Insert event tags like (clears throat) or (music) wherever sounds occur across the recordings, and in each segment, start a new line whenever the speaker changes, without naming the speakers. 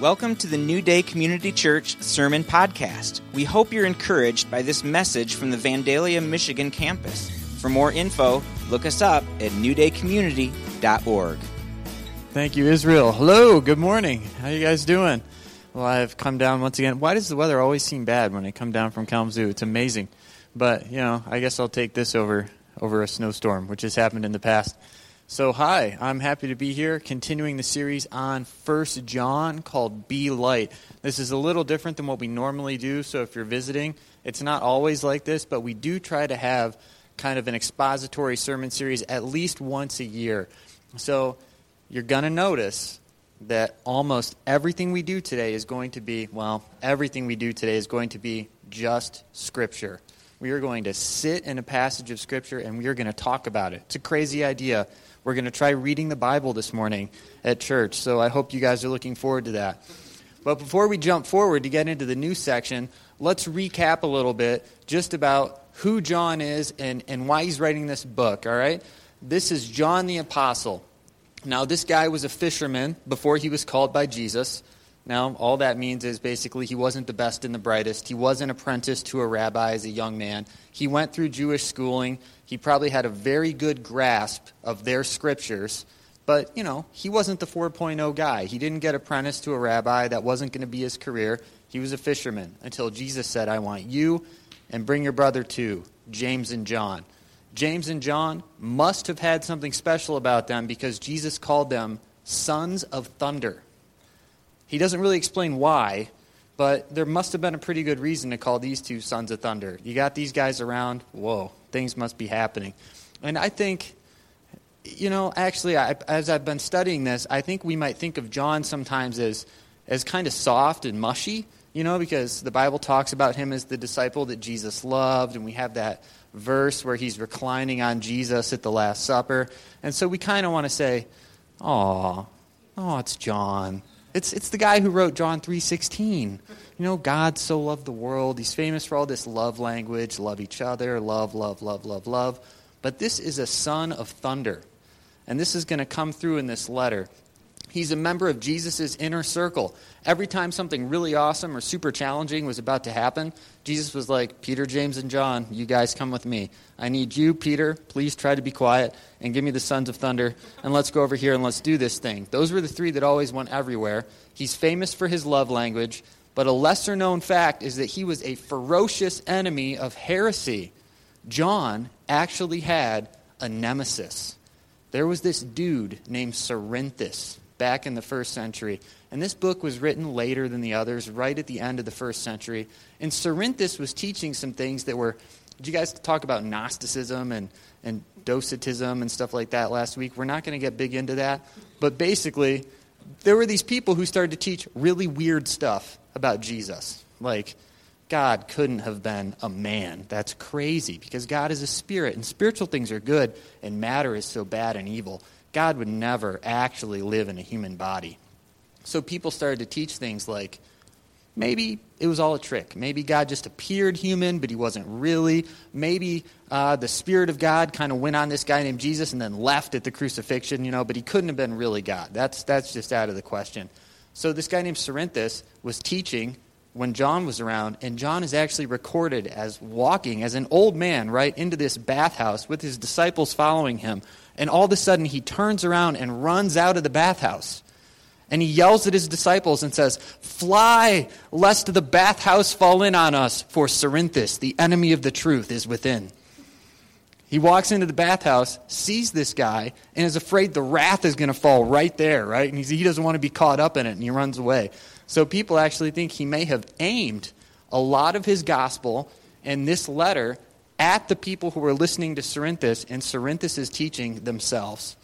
Welcome to the New Day Community Church Sermon Podcast. We hope you're encouraged by this message from the Vandalia, Michigan campus. For more info, look us up at newdaycommunity.org.
Thank you, Israel. Hello, good morning. How you guys doing? Well, I've come down once again. Why does the weather always seem bad when I come down from Kalamazoo? It's amazing. But, you know, I guess I'll take this over over a snowstorm, which has happened in the past. So, hi, I'm happy to be here, continuing the series on First John called Be Light. This is a little different than what we normally do, so if you're visiting, it's not always like this, but we do try to have kind of an expository sermon series at least once a year. So, you're going to notice that almost everything we do today is going to be, well, everything we do today is going to be just Scripture. We are going to sit in a passage of Scripture and we are going to talk about it. It's a crazy idea we're going to try reading the Bible this morning at church, so I hope you guys are looking forward to that. But before we jump forward to get into the new section, let's recap a little bit just about who John is and, and why he's writing this book, all right? This is John the Apostle. Now, this guy was a fisherman before he was called by Jesus. Now, all that means is basically he wasn't the best and the brightest. He was an apprentice to a rabbi as a young man. He went through Jewish schooling. He probably had a very good grasp of their scriptures. But, you know, he wasn't the 4.0 guy. He didn't get apprenticed to a rabbi. That wasn't going to be his career. He was a fisherman until Jesus said, I want you and bring your brother too, James and John. James and John must have had something special about them because Jesus called them sons of thunder. He doesn't really explain why, but there must have been a pretty good reason to call these two sons of thunder. You got these guys around, whoa, things must be happening. And I think, you know, actually, I, as I've been studying this, I think we might think of John sometimes as, as kind of soft and mushy, you know, because the Bible talks about him as the disciple that Jesus loved, and we have that verse where he's reclining on Jesus at the Last Supper. And so we kind of want to say, oh, oh, it's John. It's, it's the guy who wrote John 3.16. You know, God so loved the world. He's famous for all this love language, love each other, love, love, love, love, love. But this is a son of thunder. And this is going to come through in this letter. He's a member of Jesus' inner circle. Every time something really awesome or super challenging was about to happen, Jesus was like, Peter, James, and John, you guys come with me. I need you, Peter. Please try to be quiet and give me the sons of thunder, and let's go over here and let's do this thing. Those were the three that always went everywhere. He's famous for his love language, but a lesser known fact is that he was a ferocious enemy of heresy. John actually had a nemesis. There was this dude named Cerinthus back in the first century. And this book was written later than the others, right at the end of the first century. And Cerinthus was teaching some things that were. Did you guys talk about Gnosticism and, and Docetism and stuff like that last week? We're not going to get big into that. But basically, there were these people who started to teach really weird stuff about Jesus. Like, God couldn't have been a man. That's crazy because God is a spirit, and spiritual things are good, and matter is so bad and evil. God would never actually live in a human body. So people started to teach things like maybe it was all a trick. Maybe God just appeared human, but he wasn't really. Maybe uh, the Spirit of God kind of went on this guy named Jesus and then left at the crucifixion, you know, but he couldn't have been really God. That's, that's just out of the question. So this guy named Cerinthus was teaching when John was around, and John is actually recorded as walking as an old man right into this bathhouse with his disciples following him. And all of a sudden, he turns around and runs out of the bathhouse. And he yells at his disciples and says, Fly, lest the bathhouse fall in on us, for Cerinthus, the enemy of the truth, is within. He walks into the bathhouse, sees this guy, and is afraid the wrath is going to fall right there, right? And he doesn't want to be caught up in it, and he runs away. So people actually think he may have aimed a lot of his gospel and this letter at the people who were listening to Cerinthus and Cerinthus' is teaching themselves.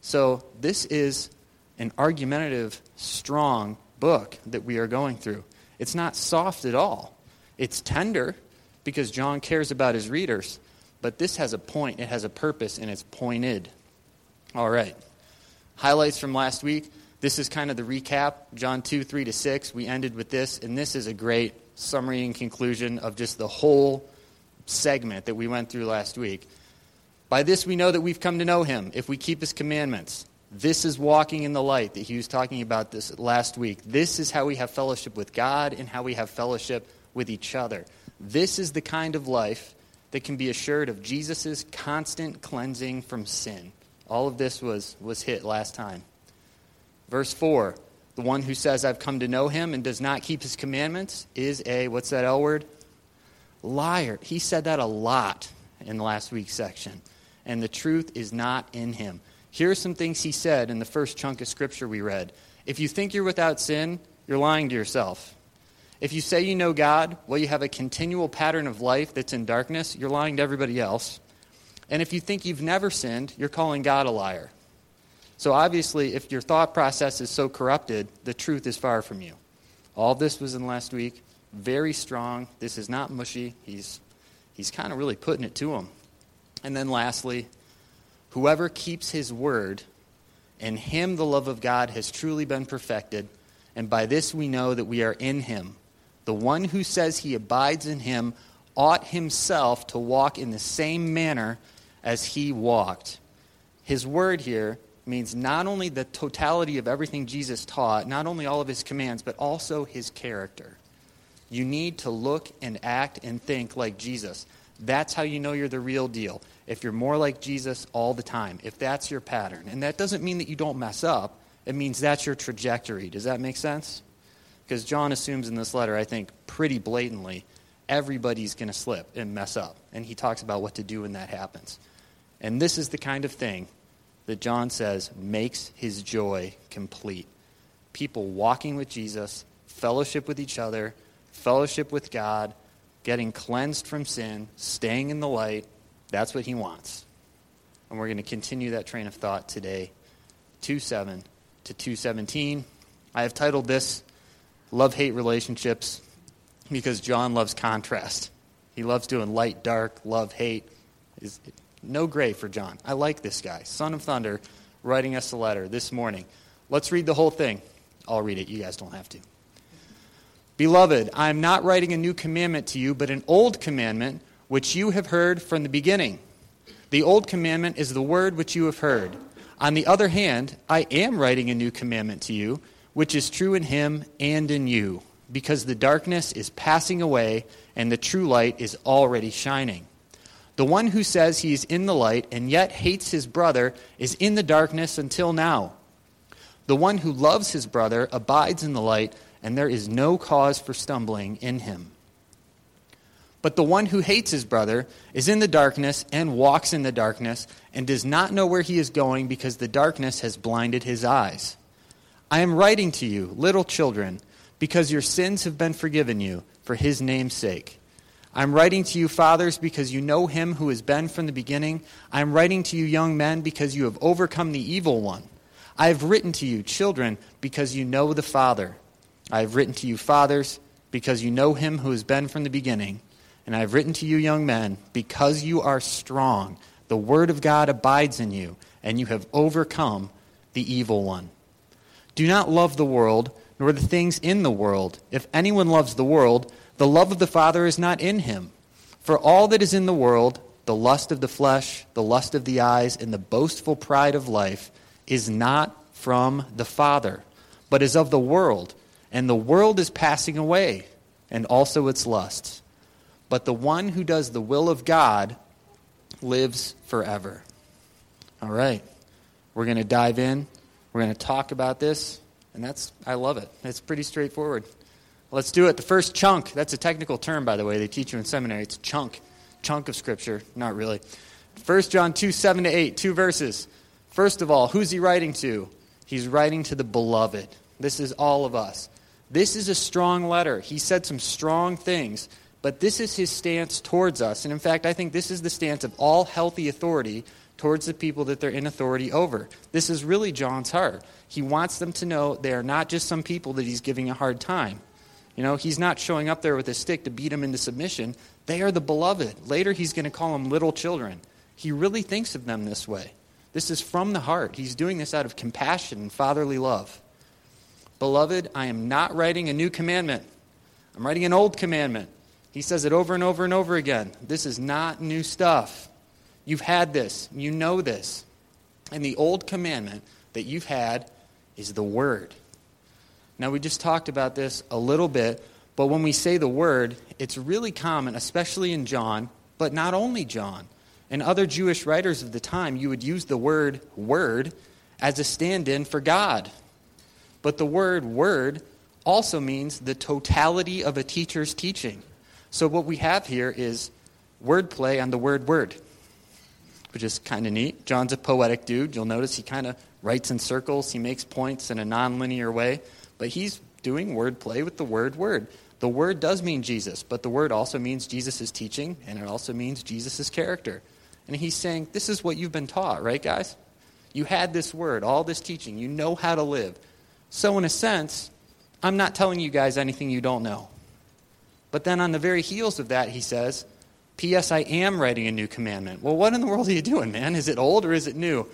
So this is an argumentative, strong book that we are going through. It's not soft at all. It's tender because John cares about his readers, but this has a point, it has a purpose, and it's pointed. All right. Highlights from last week. This is kind of the recap John 2, 3 to 6. We ended with this, and this is a great summary and conclusion of just the whole segment that we went through last week. By this we know that we've come to know him if we keep his commandments. This is walking in the light that he was talking about this last week. This is how we have fellowship with God and how we have fellowship with each other. This is the kind of life that can be assured of Jesus' constant cleansing from sin. All of this was, was hit last time. Verse 4 The one who says, I've come to know him and does not keep his commandments is a, what's that L word? Liar. He said that a lot in the last week's section. And the truth is not in him. Here are some things he said in the first chunk of scripture we read. If you think you're without sin, you're lying to yourself. If you say you know God, well, you have a continual pattern of life that's in darkness, you're lying to everybody else. And if you think you've never sinned, you're calling God a liar. So obviously, if your thought process is so corrupted, the truth is far from you. All this was in last week. Very strong. This is not mushy. He's, he's kind of really putting it to him. And then lastly, whoever keeps his word, in him the love of God has truly been perfected. And by this we know that we are in him. The one who says he abides in him ought himself to walk in the same manner as he walked. His word here means not only the totality of everything Jesus taught, not only all of his commands, but also his character. You need to look and act and think like Jesus. That's how you know you're the real deal. If you're more like Jesus all the time, if that's your pattern. And that doesn't mean that you don't mess up, it means that's your trajectory. Does that make sense? Because John assumes in this letter, I think, pretty blatantly, everybody's going to slip and mess up. And he talks about what to do when that happens. And this is the kind of thing that John says makes his joy complete. People walking with Jesus, fellowship with each other, fellowship with God, getting cleansed from sin, staying in the light. That's what he wants. And we're going to continue that train of thought today, 2 7 to 217. I have titled this love hate relationships because John loves contrast. He loves doing light, dark, love, hate. Is no gray for John. I like this guy, son of thunder, writing us a letter this morning. Let's read the whole thing. I'll read it. You guys don't have to. Beloved, I am not writing a new commandment to you, but an old commandment which you have heard from the beginning. The old commandment is the word which you have heard. On the other hand, I am writing a new commandment to you which is true in him and in you, because the darkness is passing away and the true light is already shining. The one who says he is in the light and yet hates his brother is in the darkness until now. The one who loves his brother abides in the light, and there is no cause for stumbling in him. But the one who hates his brother is in the darkness and walks in the darkness and does not know where he is going because the darkness has blinded his eyes. I am writing to you, little children, because your sins have been forgiven you for his name's sake. I am writing to you, fathers, because you know him who has been from the beginning. I am writing to you, young men, because you have overcome the evil one. I have written to you, children, because you know the Father. I have written to you, fathers, because you know him who has been from the beginning. And I have written to you, young men, because you are strong. The word of God abides in you, and you have overcome the evil one. Do not love the world, nor the things in the world. If anyone loves the world, the love of the Father is not in him. For all that is in the world, the lust of the flesh, the lust of the eyes, and the boastful pride of life, is not from the Father, but is of the world. And the world is passing away, and also its lusts. But the one who does the will of God lives forever. All right. We're going to dive in. We're going to talk about this, and that's I love it. It's pretty straightforward. Let's do it. The first chunk, that's a technical term, by the way, they teach you in seminary. It's chunk, chunk of Scripture. Not really. 1 John 2 7 to 8, two verses. First of all, who's he writing to? He's writing to the beloved. This is all of us. This is a strong letter. He said some strong things, but this is his stance towards us. And in fact, I think this is the stance of all healthy authority towards the people that they're in authority over. This is really John's heart. He wants them to know they are not just some people that he's giving a hard time. You know, he's not showing up there with a stick to beat them into submission. They are the beloved. Later, he's going to call them little children. He really thinks of them this way. This is from the heart. He's doing this out of compassion and fatherly love. Beloved, I am not writing a new commandment. I'm writing an old commandment. He says it over and over and over again. This is not new stuff. You've had this, you know this. And the old commandment that you've had is the Word. Now, we just talked about this a little bit, but when we say the Word, it's really common, especially in John, but not only John. And other Jewish writers of the time, you would use the word word as a stand in for God. But the word word also means the totality of a teacher's teaching. So what we have here is wordplay on the word word, which is kind of neat. John's a poetic dude. You'll notice he kind of writes in circles, he makes points in a nonlinear way, but he's doing wordplay with the word word. The word does mean Jesus, but the word also means Jesus' teaching, and it also means Jesus' character. And he's saying, This is what you've been taught, right, guys? You had this word, all this teaching. You know how to live. So, in a sense, I'm not telling you guys anything you don't know. But then on the very heels of that, he says, P.S. I am writing a new commandment. Well, what in the world are you doing, man? Is it old or is it new?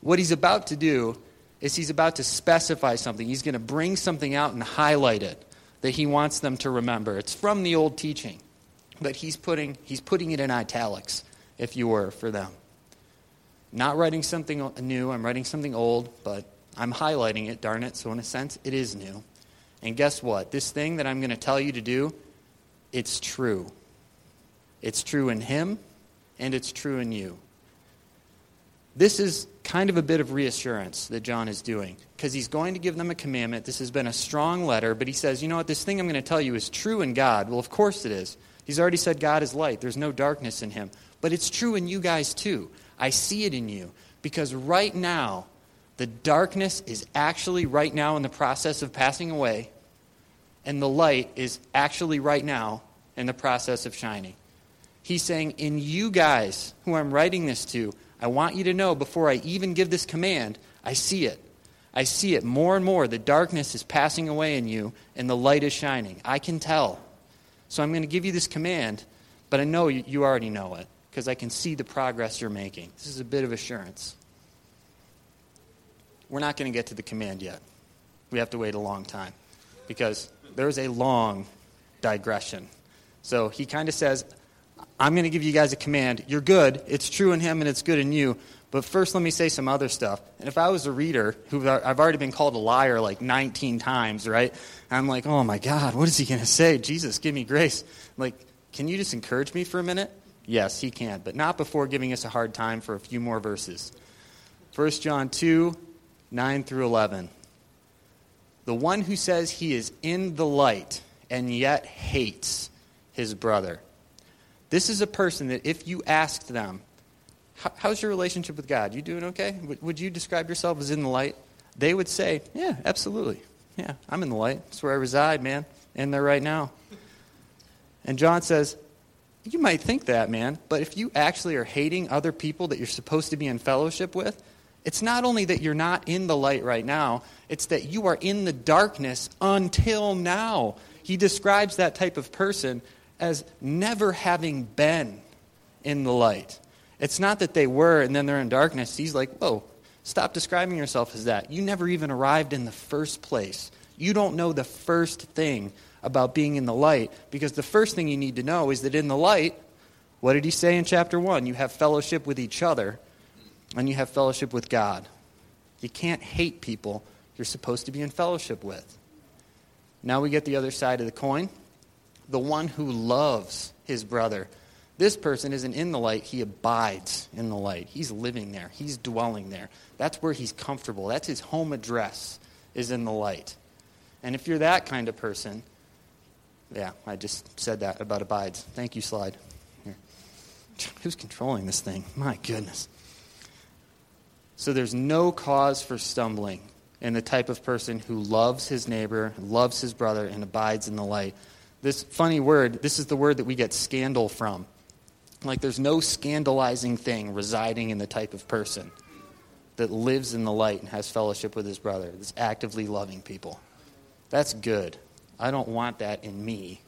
What he's about to do is he's about to specify something. He's going to bring something out and highlight it that he wants them to remember. It's from the old teaching, but he's putting, he's putting it in italics, if you were, for them. Not writing something new, I'm writing something old, but I'm highlighting it, darn it, so in a sense, it is new. And guess what? This thing that I'm going to tell you to do, it's true. It's true in him, and it's true in you. This is kind of a bit of reassurance that John is doing because he's going to give them a commandment. This has been a strong letter, but he says, you know what, this thing I'm going to tell you is true in God. Well, of course it is. He's already said God is light, there's no darkness in him. But it's true in you guys too. I see it in you because right now, the darkness is actually right now in the process of passing away, and the light is actually right now in the process of shining. He's saying, in you guys who I'm writing this to, I want you to know before I even give this command, I see it. I see it more and more. The darkness is passing away in you, and the light is shining. I can tell. So I'm going to give you this command, but I know you, already know it because I can see the progress you're making. This is a bit of assurance. We're not going to get to the command yet. We have to wait a long time because there's a long digression. So he kind of says, I'm going to give you guys a command. You're good. It's true in him and it's good in you. But first, let me say some other stuff. And if I was a reader who I've already been called a liar like 19 times, right? I'm like, oh my God, what is he going to say? Jesus, give me grace. Like, can you just encourage me for a minute? Yes, he can, but not before giving us a hard time for a few more verses. 1 John 2 9 through 11. The one who says he is in the light and yet hates his brother this is a person that if you asked them, How's your relationship with God? You doing okay? Would you describe yourself as in the light? They would say, Yeah, absolutely. Yeah, I'm in the light. That's where I reside, man. In there right now. And John says, You might think that, man, but if you actually are hating other people that you're supposed to be in fellowship with, it's not only that you're not in the light right now, it's that you are in the darkness until now. He describes that type of person as never having been in the light. It's not that they were and then they're in darkness. He's like, whoa, stop describing yourself as that. You never even arrived in the first place. You don't know the first thing about being in the light because the first thing you need to know is that in the light, what did he say in chapter 1? You have fellowship with each other and you have fellowship with God. You can't hate people you're supposed to be in fellowship with. Now we get the other side of the coin the one who loves his brother. This person isn't in the light, he abides in the light. He's living there, he's dwelling there. That's where he's comfortable. That's his home address, is in the light. And if you're that kind of person, yeah, I just said that about abides. Thank you, slide. Here. Who's controlling this thing? My goodness. So there's no cause for stumbling in the type of person who loves his neighbor, loves his brother, and abides in the light. This funny word, this is the word that we get scandal from. Like there's no scandalizing thing residing in the type of person that lives in the light and has fellowship with his brother, that's actively loving people. That's good. I don't want that in me.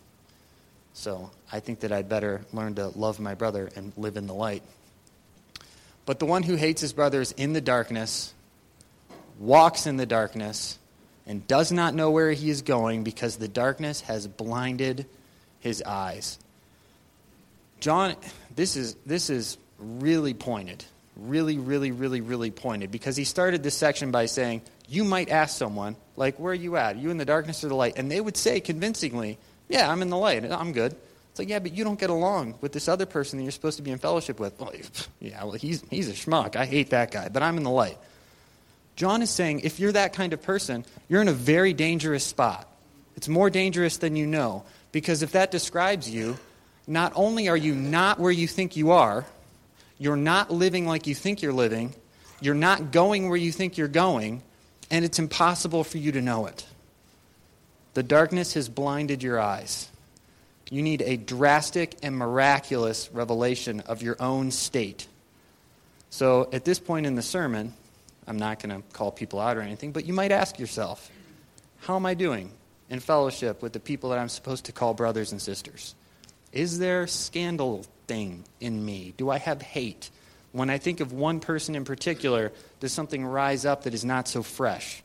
So I think that I'd better learn to love my brother and live in the light. But the one who hates his brother is in the darkness, walks in the darkness, and does not know where he is going because the darkness has blinded his eyes. John, this is, this is really pointed, really, really, really, really pointed because he started this section by saying, You might ask someone, like, where are you at? Are you in the darkness or the light? And they would say convincingly, Yeah, I'm in the light. I'm good. It's like, yeah, but you don't get along with this other person that you're supposed to be in fellowship with. Well, (laughs) yeah, well, he's, he's a schmuck. I hate that guy, but I'm in the light. John is saying if you're that kind of person, you're in a very dangerous spot. It's more dangerous than you know, because if that describes you, not only are you not where you think you are, you're not living like you think you're living, you're not going where you think you're going, and it's impossible for you to know it. The darkness has blinded your eyes. You need a drastic and miraculous revelation of your own state. So, at this point in the sermon, I'm not going to call people out or anything, but you might ask yourself, how am I doing in fellowship with the people that I'm supposed to call brothers and sisters? Is there scandal thing in me? Do I have hate? When I think of one person in particular, does something rise up that is not so fresh?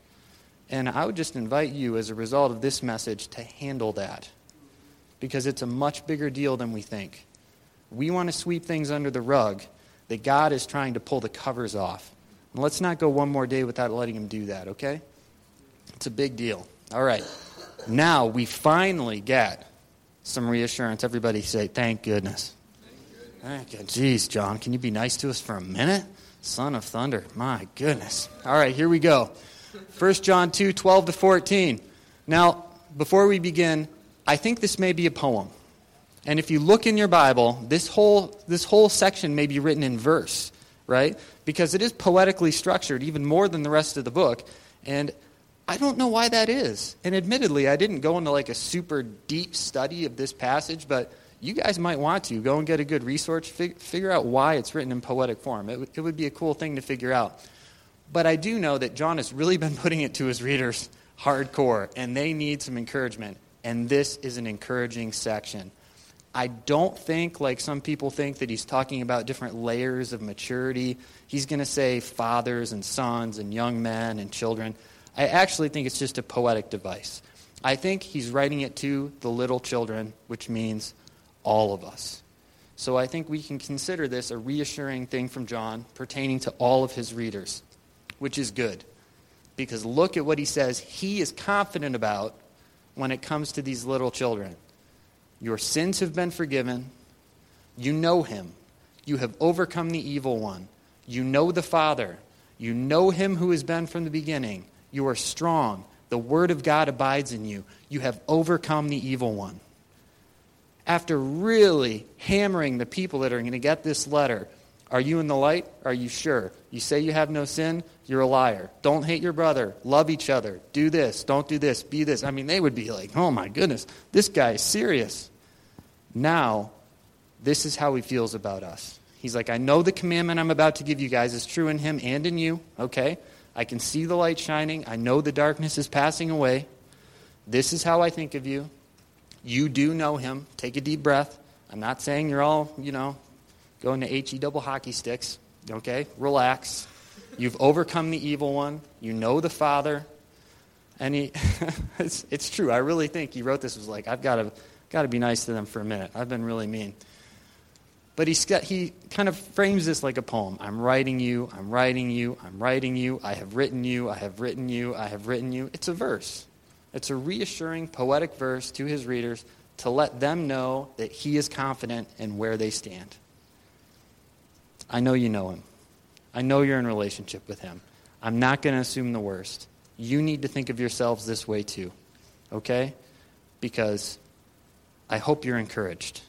And I would just invite you, as a result of this message, to handle that. Because it's a much bigger deal than we think. We want to sweep things under the rug, that God is trying to pull the covers off. And let's not go one more day without letting Him do that, okay? It's a big deal. All right. Now we finally get some reassurance. Everybody say, thank goodness. Thank goodness. Jeez, John, can you be nice to us for a minute? Son of thunder. My goodness. All right, here we go. 1 John 2 12 to 14. Now, before we begin, I think this may be a poem. And if you look in your Bible, this whole, this whole section may be written in verse, right? Because it is poetically structured, even more than the rest of the book. And I don't know why that is. And admittedly, I didn't go into like a super deep study of this passage, but you guys might want to go and get a good resource, fig- figure out why it's written in poetic form. It, w- it would be a cool thing to figure out. But I do know that John has really been (laughs) putting it to his readers hardcore, and they need some encouragement. And this is an encouraging section. I don't think, like some people think, that he's talking about different layers of maturity. He's going to say fathers and sons and young men and children. I actually think it's just a poetic device. I think he's writing it to the little children, which means all of us. So I think we can consider this a reassuring thing from John pertaining to all of his readers, which is good. Because look at what he says he is confident about when it comes to these little children. Your sins have been forgiven. You know him. You have overcome the evil one. You know the Father. You know him who has been from the beginning. You are strong. The word of God abides in you. You have overcome the evil one. After really hammering the people that are going to get this letter, are you in the light? Are you sure? You say you have no sin? You're a liar. Don't hate your brother. Love each other. Do this. Don't do this. Be this. I mean, they would be like, oh my goodness, this guy is serious. Now, this is how he feels about us. He's like, I know the commandment I'm about to give you guys is true in him and in you, okay? I can see the light shining. I know the darkness is passing away. This is how I think of you. You do know him. Take a deep breath. I'm not saying you're all, you know, going into HE double hockey sticks. Okay? Relax. You've overcome the evil one. You know the Father. And he, (laughs) it's, it's true. I really think he wrote this was like, I've got to, got to be nice to them for a minute. I've been really mean. But got, he kind of frames this like a poem. I'm writing you, I'm writing you, I'm writing you, I have written you, I have written you, I have written you. It's a verse. It's a reassuring, poetic verse to his readers to let them know that he is confident in where they stand. I know you know him. I know you're in relationship with him. I'm not going to assume the worst. You need to think of yourselves this way too, okay? Because I hope you're encouraged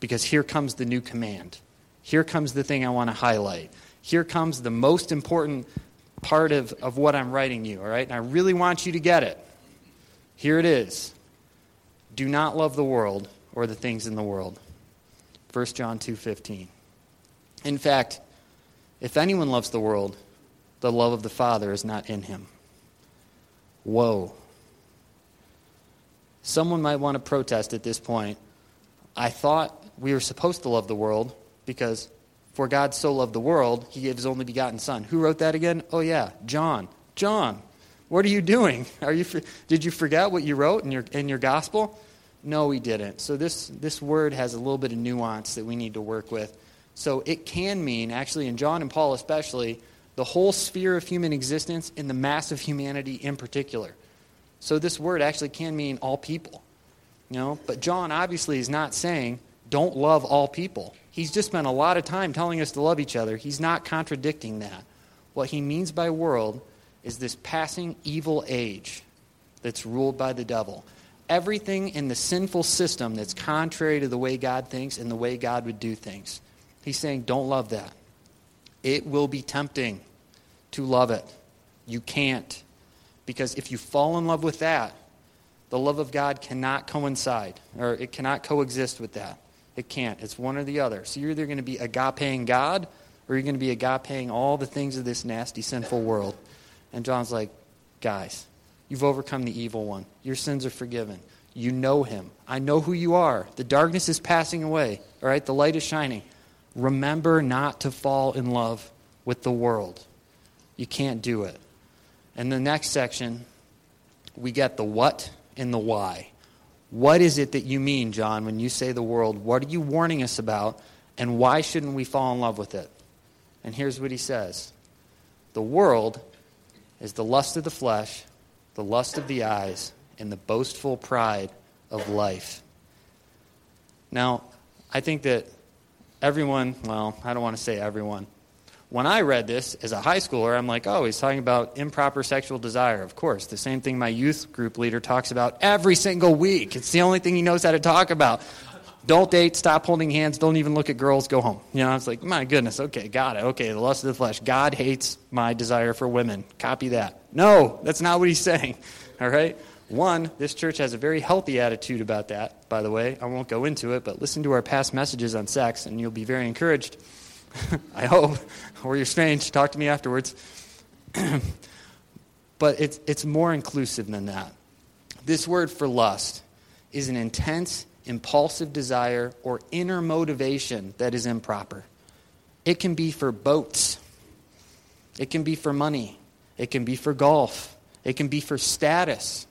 because here comes the new command. Here comes the thing I want to highlight. Here comes the most important part of, of what I'm writing you, all right? And I really want you to get it. Here it is. Do not love the world or the things in the world. 1 John 2:15. In fact, if anyone loves the world, the love of the Father is not in him. Whoa. Someone might want to protest at this point. I thought we were supposed to love the world because for God so loved the world, he gave his only begotten Son. Who wrote that again? Oh, yeah, John. John, what are you doing? (laughs) Are you, did you forget what you wrote in your, in your gospel? No, we didn't. So this, this word has a little bit of nuance that we need to work with. So it can mean, actually, in John and Paul especially, the whole sphere of human existence and the mass of humanity in particular. So this word actually can mean all people. You know, but John obviously is not saying don't love all people. He's just spent a lot of time telling us to love each other. He's not contradicting that. What he means by world is this passing evil age that's ruled by the devil. Everything in the sinful system that's contrary to the way God thinks and the way God would do things. He's saying, don't love that. It will be tempting to love it. You can't. Because if you fall in love with that, the love of God cannot coincide, or it cannot coexist with that. It can't. It's one or the other. So you're either going to be agapeing God, or you're going to be agapeing all the things of this nasty, sinful world. And John's like, guys, you've overcome the evil one. Your sins are forgiven. You know him. I know who you are. The darkness is passing away. All right, the light is shining. Remember not to fall in love with the world. You can't do it. In the next section, we get the what and the why. What is it that you mean, John, when you say the world? What are you warning us about? And why shouldn't we fall in love with it? And here's what he says The world is the lust of the flesh, the lust of the eyes, and the boastful pride of life. Now, I think that everyone, well, I don't want to say everyone, when I read this as a high schooler, I'm like, oh, he's talking about improper sexual desire. Of course, the same thing my youth group leader talks about every single week. It's the only thing he knows how to talk about. Don't date, stop holding hands, don't even look at girls, go home. You know, I was like, my goodness, okay, got it. Okay, the lust of the flesh. God hates my desire for women. Copy that. No, that's not what he's saying. All right? One, this church has a very healthy attitude about that, by the way. I won't go into it, but listen to our past messages on sex, and you'll be very encouraged. (laughs) I hope. Or you're strange. Talk to me afterwards. (clears throat) but it's, it's more inclusive than that. This word for lust is an intense, impulsive desire or inner motivation that is improper. It can be for boats, it can be for money, it can be for golf, it can be for status.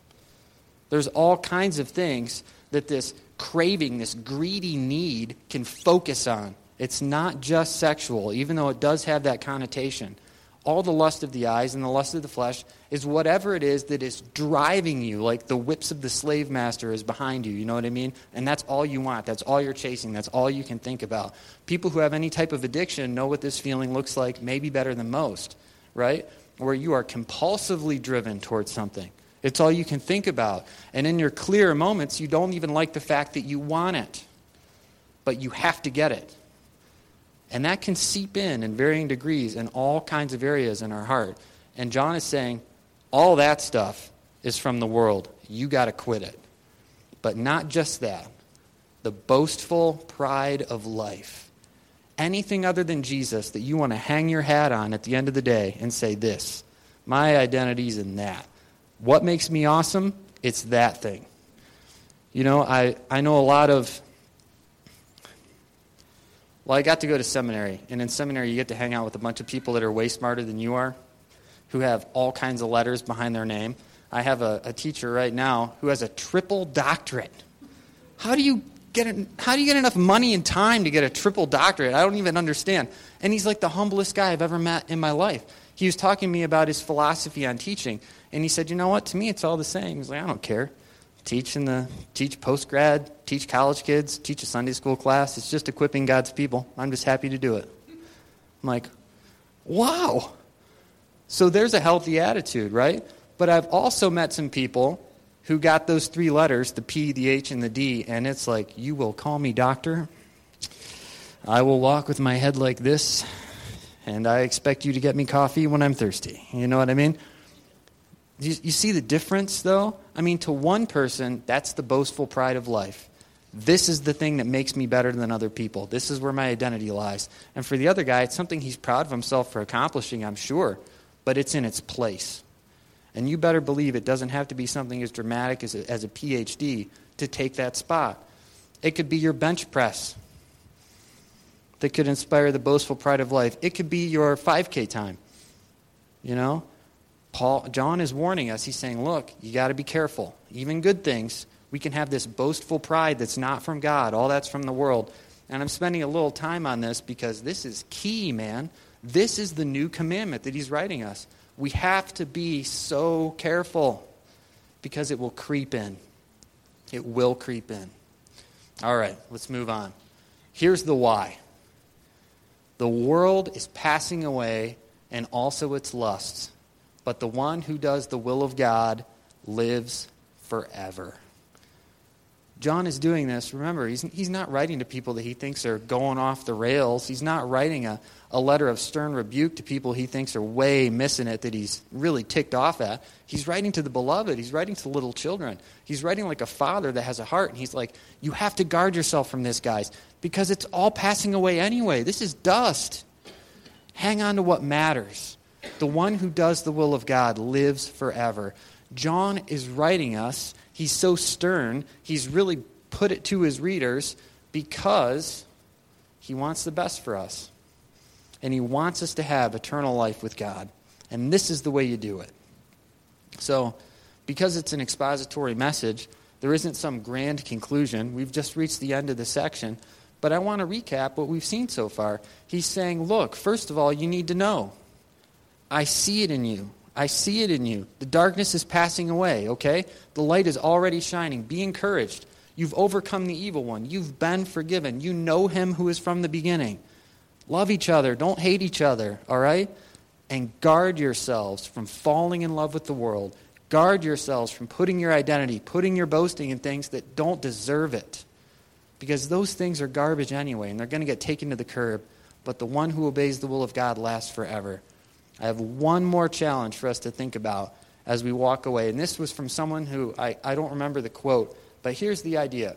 There's all kinds of things that this craving, this greedy need can focus on. It's not just sexual, even though it does have that connotation. All the lust of the eyes and the lust of the flesh is whatever it is that is driving you, like the whips of the slave master is behind you. You know what I mean? And that's all you want. That's all you're chasing. That's all you can think about. People who have any type of addiction know what this feeling looks like, maybe better than most, right? Where you are compulsively driven towards something. It's all you can think about. And in your clear moments, you don't even like the fact that you want it, but you have to get it. And that can seep in in varying degrees in all kinds of areas in our heart. And John is saying, all that stuff is from the world. You got to quit it. But not just that, the boastful pride of life. Anything other than Jesus that you want to hang your hat on at the end of the day and say, This, my identity's in that. What makes me awesome? It's that thing. You know, I, I know a lot of well, I got to go to seminary, and in seminary, you get to hang out with a bunch of people that are way smarter than you are, who have all kinds of letters behind their name. I have a, a teacher right now who has a triple doctorate. How do you get how do you get enough money and time to get a triple doctorate? I don't even understand. And he's like the humblest guy I've ever met in my life. He was talking to me about his philosophy on teaching, and he said, "You know what? To me, it's all the same." He's like, "I don't care." teach in the teach post grad, teach college kids, teach a Sunday school class. It's just equipping God's people. I'm just happy to do it. I'm like, wow. So there's a healthy attitude, right? But I've also met some people who got those three letters, the P, the H, and the D, and it's like, you will call me doctor. I will walk with my head like this, and I expect you to get me coffee when I'm thirsty. You know what I mean? You, you see the difference, though? I mean, to one person, that's the boastful pride of life. This is the thing that makes me better than other people. This is where my identity lies. And for the other guy, it's something he's proud of himself for accomplishing, I'm sure, but it's in its place. And you better believe it doesn't have to be something as dramatic as a, as a PhD to take that spot. It could be your bench press that could inspire the boastful pride of life. It could be your 5K time. You know? Paul, John is warning us. He's saying, look, you got to be careful. Even good things, we can have this boastful pride that's not from God. All that's from the world. And I'm spending a little time on this because this is key, man. This is the new commandment that he's writing us. We have to be so careful because it will creep in. It will creep in. All right, let's move on. Here's the why the world is passing away and also its lusts, but the one who does the will of God lives forever. John is doing this. Remember, he's, he's not writing to people that he thinks are going off the rails. He's not writing a, a letter of stern rebuke to people he thinks are way missing it that he's really ticked off at. He's writing to the beloved. He's writing to little children. He's writing like a father that has a heart. And he's like, You have to guard yourself from this, guys, because it's all passing away anyway. This is dust. Hang on to what matters. The one who does the will of God lives forever. John is writing us he's so stern, he's really put it to his readers because he wants the best for us. And he wants us to have eternal life with God. And this is the way you do it. So, because it's an expository message, there isn't some grand conclusion. We've just reached the end of the section. But I want to recap what we've seen so far. He's saying, look, first of all, you need to know. I see it in you. I see it in you. The darkness is passing away, okay? The light is already shining. Be encouraged. You've overcome the evil one. You've been forgiven. You know him who is from the beginning. Love each other. Don't hate each other, all right? And guard yourselves from falling in love with the world. Guard yourselves from putting your identity, putting your boasting in things that don't deserve it. Because those things are garbage anyway, and they're going to get taken to the curb. But the one who obeys the will of God lasts forever. I have one more challenge for us to think about as we walk away. And this was from someone who I, I don't remember the quote, but here's the idea.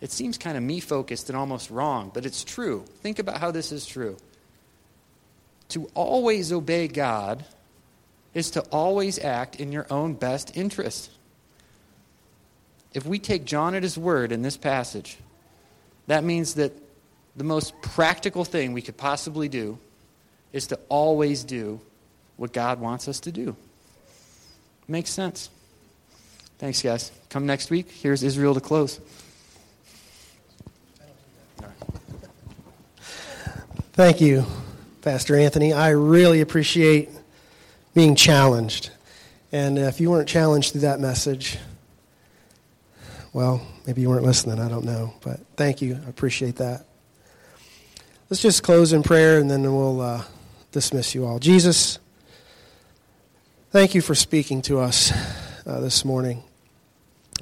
It seems kind of me focused and almost wrong, but it's true. Think about how this is true. To always obey God is to always act in your own best interest. If we take John at his word in this passage, that means that the most practical thing we could possibly do is to always do what God wants us to do. Makes sense. Thanks, guys. Come next week. Here's Israel to close.
Thank you, Pastor Anthony. I really appreciate being challenged. And if you weren't challenged through that message, well, maybe you weren't listening. I don't know. But thank you. I appreciate that. Let's just close in prayer and then we'll. Uh, dismiss you all. Jesus, thank you for speaking to us uh, this morning.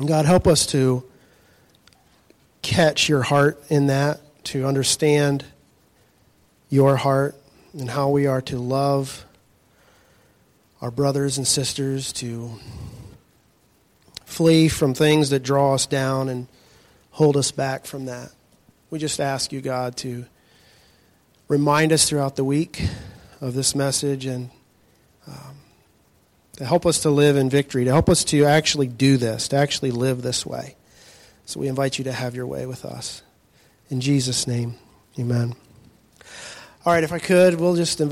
And God, help us to catch your heart in that, to understand your heart and how we are to love our brothers and sisters, to flee from things that draw us down and hold us back from that. We just ask you, God, to remind us throughout the week of this message and um, to help us to live in victory, to help us to actually do this, to actually live this way. So we invite you to have your way with us. In Jesus' name, amen. All right, if I could, we'll just invite.